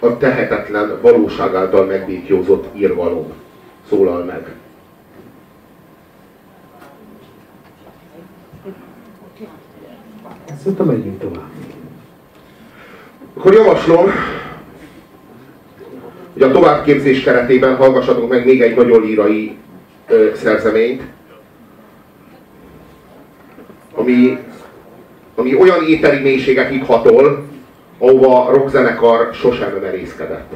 a tehetetlen, valóság által megbékjózott írvalom szólal meg. Szerintem menjünk tovább. Akkor javaslom, hogy a továbbképzés keretében hallgassatok meg még egy nagyon lírai ö, szerzeményt, ami, ami olyan éteri mélységekig hatol, ahova rockzenekar sosem merészkedett.